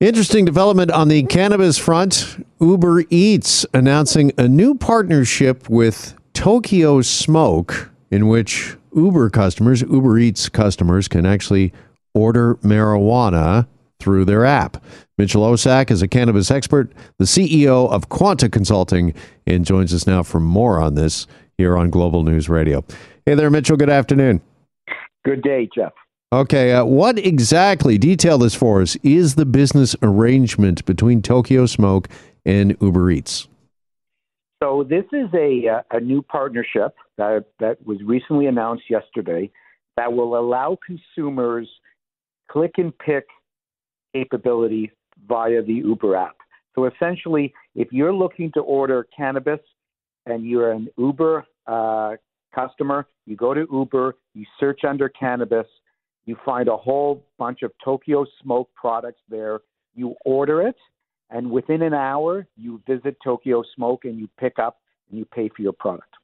Interesting development on the cannabis front. Uber Eats announcing a new partnership with Tokyo Smoke, in which Uber customers, Uber Eats customers, can actually order marijuana through their app. Mitchell Osak is a cannabis expert, the CEO of Quanta Consulting, and joins us now for more on this here on Global News Radio. Hey there, Mitchell. Good afternoon. Good day, Jeff. Okay, uh, what exactly, detail this for us, is the business arrangement between Tokyo Smoke and Uber Eats? So, this is a, uh, a new partnership that, that was recently announced yesterday that will allow consumers click and pick capability via the Uber app. So, essentially, if you're looking to order cannabis and you're an Uber uh, customer, you go to Uber, you search under cannabis, you find a whole bunch of Tokyo Smoke products there. You order it, and within an hour, you visit Tokyo Smoke and you pick up and you pay for your product.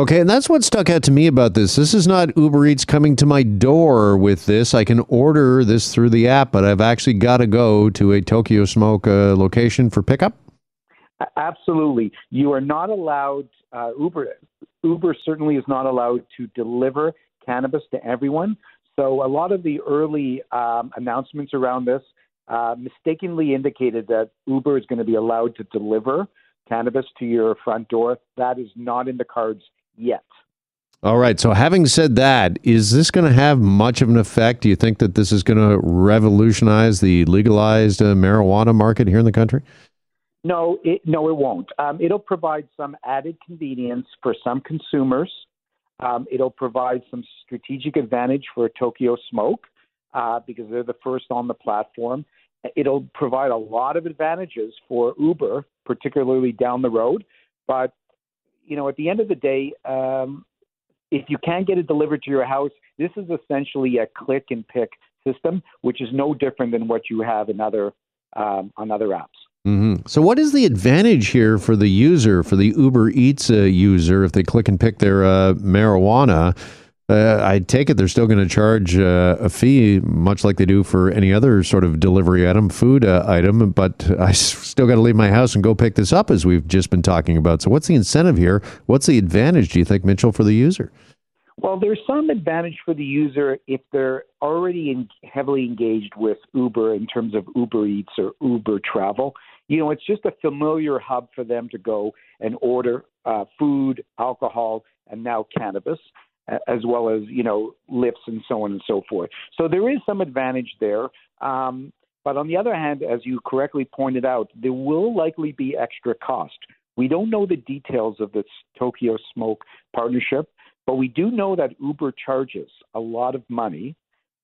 Okay, and that's what stuck out to me about this. This is not Uber Eats coming to my door with this. I can order this through the app, but I've actually got to go to a Tokyo Smoke uh, location for pickup. Absolutely, you are not allowed. Uh, Uber Uber certainly is not allowed to deliver cannabis to everyone. So a lot of the early um, announcements around this uh, mistakenly indicated that Uber is going to be allowed to deliver cannabis to your front door. That is not in the cards yet. All right. So, having said that, is this going to have much of an effect? Do you think that this is going to revolutionize the legalized uh, marijuana market here in the country? No, it, no, it won't. Um, it'll provide some added convenience for some consumers. Um, it'll provide some strategic advantage for Tokyo Smoke uh, because they're the first on the platform. It'll provide a lot of advantages for Uber, particularly down the road. But you know, at the end of the day, um, if you can't get it delivered to your house, this is essentially a click and pick system, which is no different than what you have in other um, on other apps. Mm-hmm. So, what is the advantage here for the user, for the Uber Eats uh, user, if they click and pick their uh, marijuana? Uh, I take it they're still going to charge uh, a fee, much like they do for any other sort of delivery item, food uh, item, but I still got to leave my house and go pick this up, as we've just been talking about. So, what's the incentive here? What's the advantage, do you think, Mitchell, for the user? Well, there's some advantage for the user if they're already in, heavily engaged with Uber in terms of Uber Eats or Uber Travel you know, it's just a familiar hub for them to go and order uh, food, alcohol, and now cannabis, as well as you know lifts and so on and so forth. So there is some advantage there. Um, but on the other hand, as you correctly pointed out, there will likely be extra cost. We don't know the details of this Tokyo Smoke partnership, but we do know that Uber charges a lot of money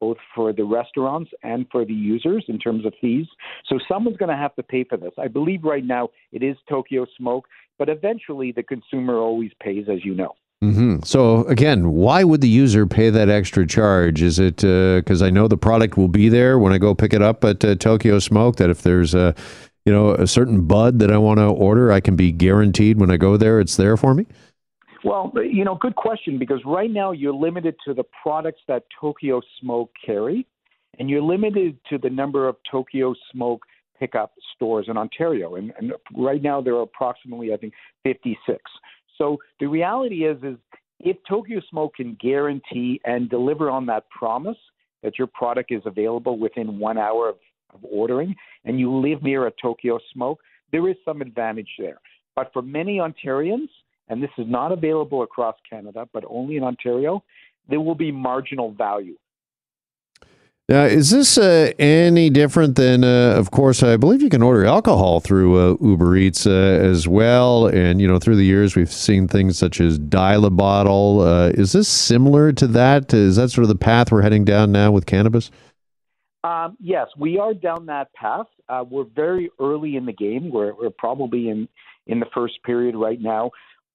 both for the restaurants and for the users in terms of fees. So someone's going to have to pay for this. I believe right now it is Tokyo Smoke, but eventually the consumer always pays, as you know. Mm-hmm. So again, why would the user pay that extra charge? Is it because uh, I know the product will be there when I go pick it up at uh, Tokyo Smoke? That if there's a you know a certain bud that I want to order, I can be guaranteed when I go there, it's there for me. Well, you know, good question because right now you're limited to the products that Tokyo Smoke carry, and you're limited to the number of Tokyo Smoke pickup stores in Ontario. And, and right now there are approximately, I think, 56. So the reality is, is if Tokyo Smoke can guarantee and deliver on that promise that your product is available within one hour of, of ordering, and you live near a Tokyo Smoke, there is some advantage there. But for many Ontarians, and this is not available across Canada, but only in Ontario, there will be marginal value. Now, is this uh, any different than, uh, of course, I believe you can order alcohol through uh, Uber Eats uh, as well. And, you know, through the years, we've seen things such as dial a bottle. Uh, is this similar to that? Is that sort of the path we're heading down now with cannabis? Um, yes, we are down that path. Uh, we're very early in the game. We're, we're probably in, in the first period right now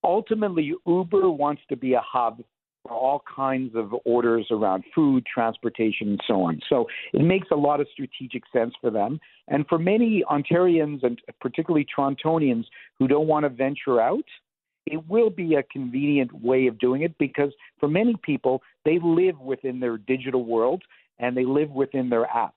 ultimately, Uber wants to be a hub for all kinds of orders around food, transportation, and so on. So it makes a lot of strategic sense for them. And for many Ontarians and particularly Torontonians who don't want to venture out, it will be a convenient way of doing it because for many people, they live within their digital world and they live within their apps.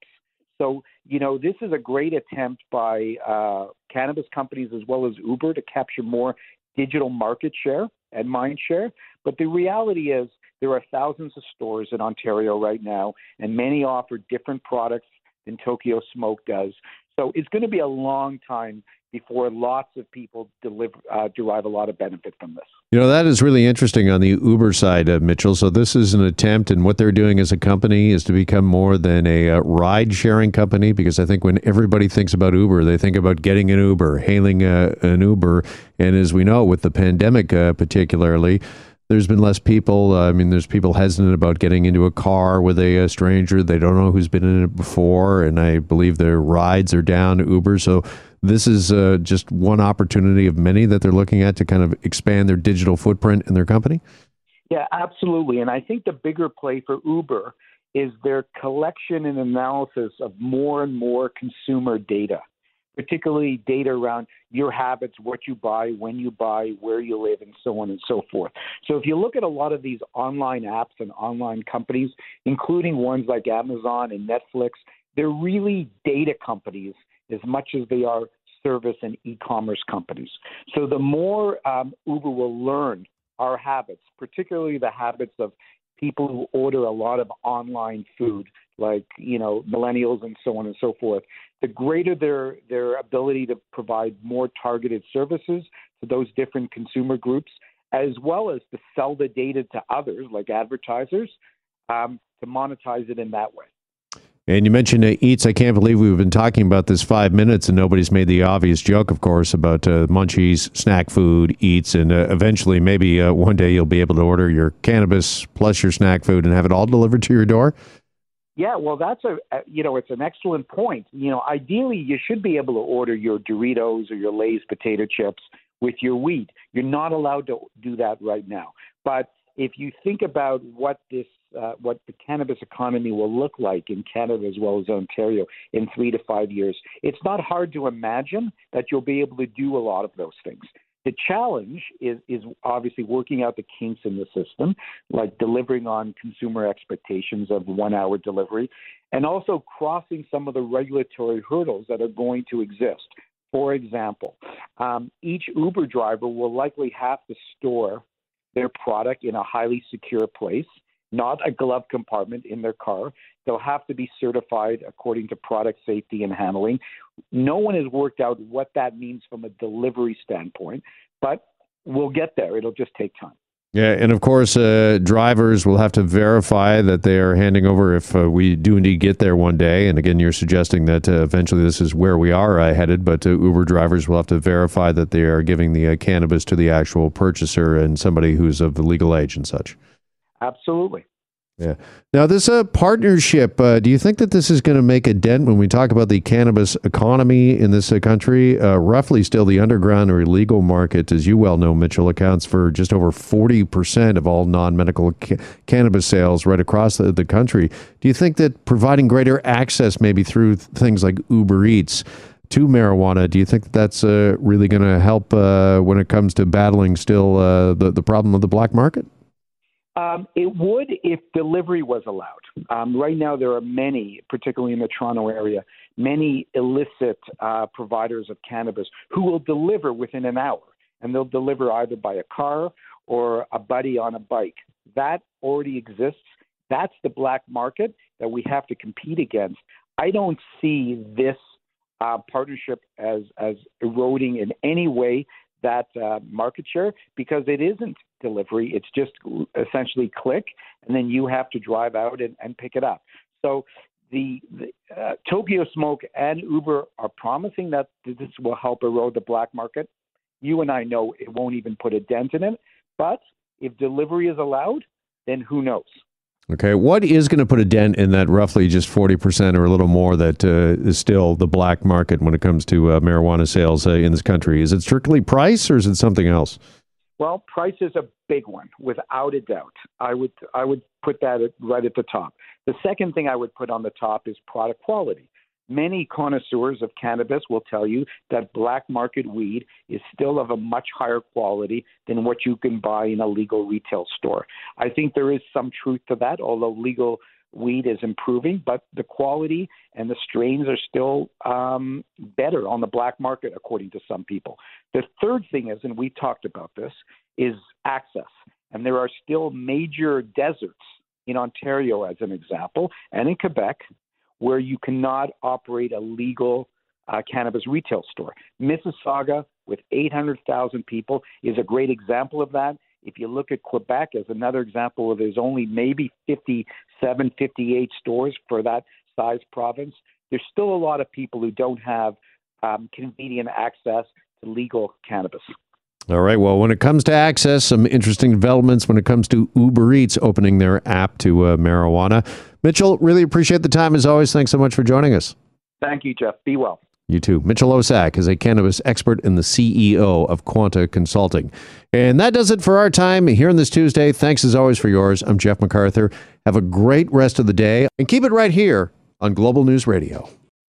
So, you know, this is a great attempt by uh, cannabis companies as well as Uber to capture more digital market share and mind share. But the reality is, there are thousands of stores in Ontario right now, and many offer different products than Tokyo Smoke does. So it's going to be a long time before lots of people deliver, uh, derive a lot of benefit from this. You know, that is really interesting on the Uber side, uh, Mitchell. So, this is an attempt, and what they're doing as a company is to become more than a uh, ride sharing company. Because I think when everybody thinks about Uber, they think about getting an Uber, hailing uh, an Uber. And as we know, with the pandemic uh, particularly, there's been less people. Uh, I mean, there's people hesitant about getting into a car with a, a, stranger. They don't know who's been in it before, and I believe their rides are down Uber. So this is uh, just one opportunity of many that they're looking at to kind of expand their digital footprint in their company. Yeah, absolutely. And I think the bigger play for Uber is their collection and analysis of more and more consumer data particularly data around your habits, what you buy, when you buy, where you live, and so on and so forth. So if you look at a lot of these online apps and online companies, including ones like Amazon and Netflix, they're really data companies as much as they are service and e-commerce companies. So the more um, Uber will learn our habits, particularly the habits of people who order a lot of online food, like you know millennials and so on and so forth, the greater their their ability to provide more targeted services to those different consumer groups, as well as to sell the data to others like advertisers um, to monetize it in that way. And you mentioned uh, Eats. I can't believe we've been talking about this five minutes and nobody's made the obvious joke, of course, about uh, munchies, snack food, Eats, and uh, eventually maybe uh, one day you'll be able to order your cannabis plus your snack food and have it all delivered to your door. Yeah, well, that's a you know it's an excellent point. You know, ideally you should be able to order your Doritos or your Lay's potato chips with your weed. You're not allowed to do that right now. But if you think about what this uh, what the cannabis economy will look like in Canada as well as Ontario in three to five years, it's not hard to imagine that you'll be able to do a lot of those things. The challenge is, is obviously working out the kinks in the system, like delivering on consumer expectations of one hour delivery, and also crossing some of the regulatory hurdles that are going to exist. For example, um, each Uber driver will likely have to store their product in a highly secure place not a glove compartment in their car. They'll have to be certified according to product safety and handling. No one has worked out what that means from a delivery standpoint, but we'll get there. It'll just take time. Yeah, and of course, uh, drivers will have to verify that they are handing over if uh, we do indeed get there one day. And again, you're suggesting that uh, eventually this is where we are uh, headed, but uh, Uber drivers will have to verify that they are giving the uh, cannabis to the actual purchaser and somebody who's of the legal age and such. Absolutely. Yeah. Now, this uh, partnership, uh, do you think that this is going to make a dent when we talk about the cannabis economy in this uh, country? Uh, roughly, still, the underground or illegal market, as you well know, Mitchell, accounts for just over 40% of all non medical ca- cannabis sales right across the, the country. Do you think that providing greater access, maybe through things like Uber Eats, to marijuana, do you think that that's uh, really going to help uh, when it comes to battling still the, the problem of the black market? Um, it would if delivery was allowed. Um, right now, there are many, particularly in the Toronto area, many illicit uh, providers of cannabis who will deliver within an hour, and they'll deliver either by a car or a buddy on a bike. That already exists. That's the black market that we have to compete against. I don't see this uh, partnership as as eroding in any way that uh, market share because it isn't delivery. It's just essentially click, and then you have to drive out and, and pick it up. So the, the uh, Tokyo Smoke and Uber are promising that this will help erode the black market. You and I know it won't even put a dent in it. But if delivery is allowed, then who knows? Okay, what is going to put a dent in that roughly just 40% or a little more that uh, is still the black market when it comes to uh, marijuana sales uh, in this country? Is it strictly price or is it something else? Well, price is a big one, without a doubt. I would I would put that at, right at the top. The second thing I would put on the top is product quality. Many connoisseurs of cannabis will tell you that black market weed is still of a much higher quality than what you can buy in a legal retail store. I think there is some truth to that, although legal weed is improving, but the quality and the strains are still um, better on the black market, according to some people. The third thing is, and we talked about this, is access. And there are still major deserts in Ontario, as an example, and in Quebec, where you cannot operate a legal uh, cannabis retail store. Mississauga, with 800,000 people, is a great example of that. If you look at Quebec as another example where there's only maybe 57, 58 stores for that size province, there's still a lot of people who don't have um, convenient access to legal cannabis. All right. Well, when it comes to access, some interesting developments when it comes to Uber Eats opening their app to uh, marijuana. Mitchell, really appreciate the time as always. Thanks so much for joining us. Thank you, Jeff. Be well. You too. Mitchell Osak is a cannabis expert and the CEO of Quanta Consulting. And that does it for our time here on this Tuesday. Thanks as always for yours. I'm Jeff MacArthur. Have a great rest of the day and keep it right here on Global News Radio.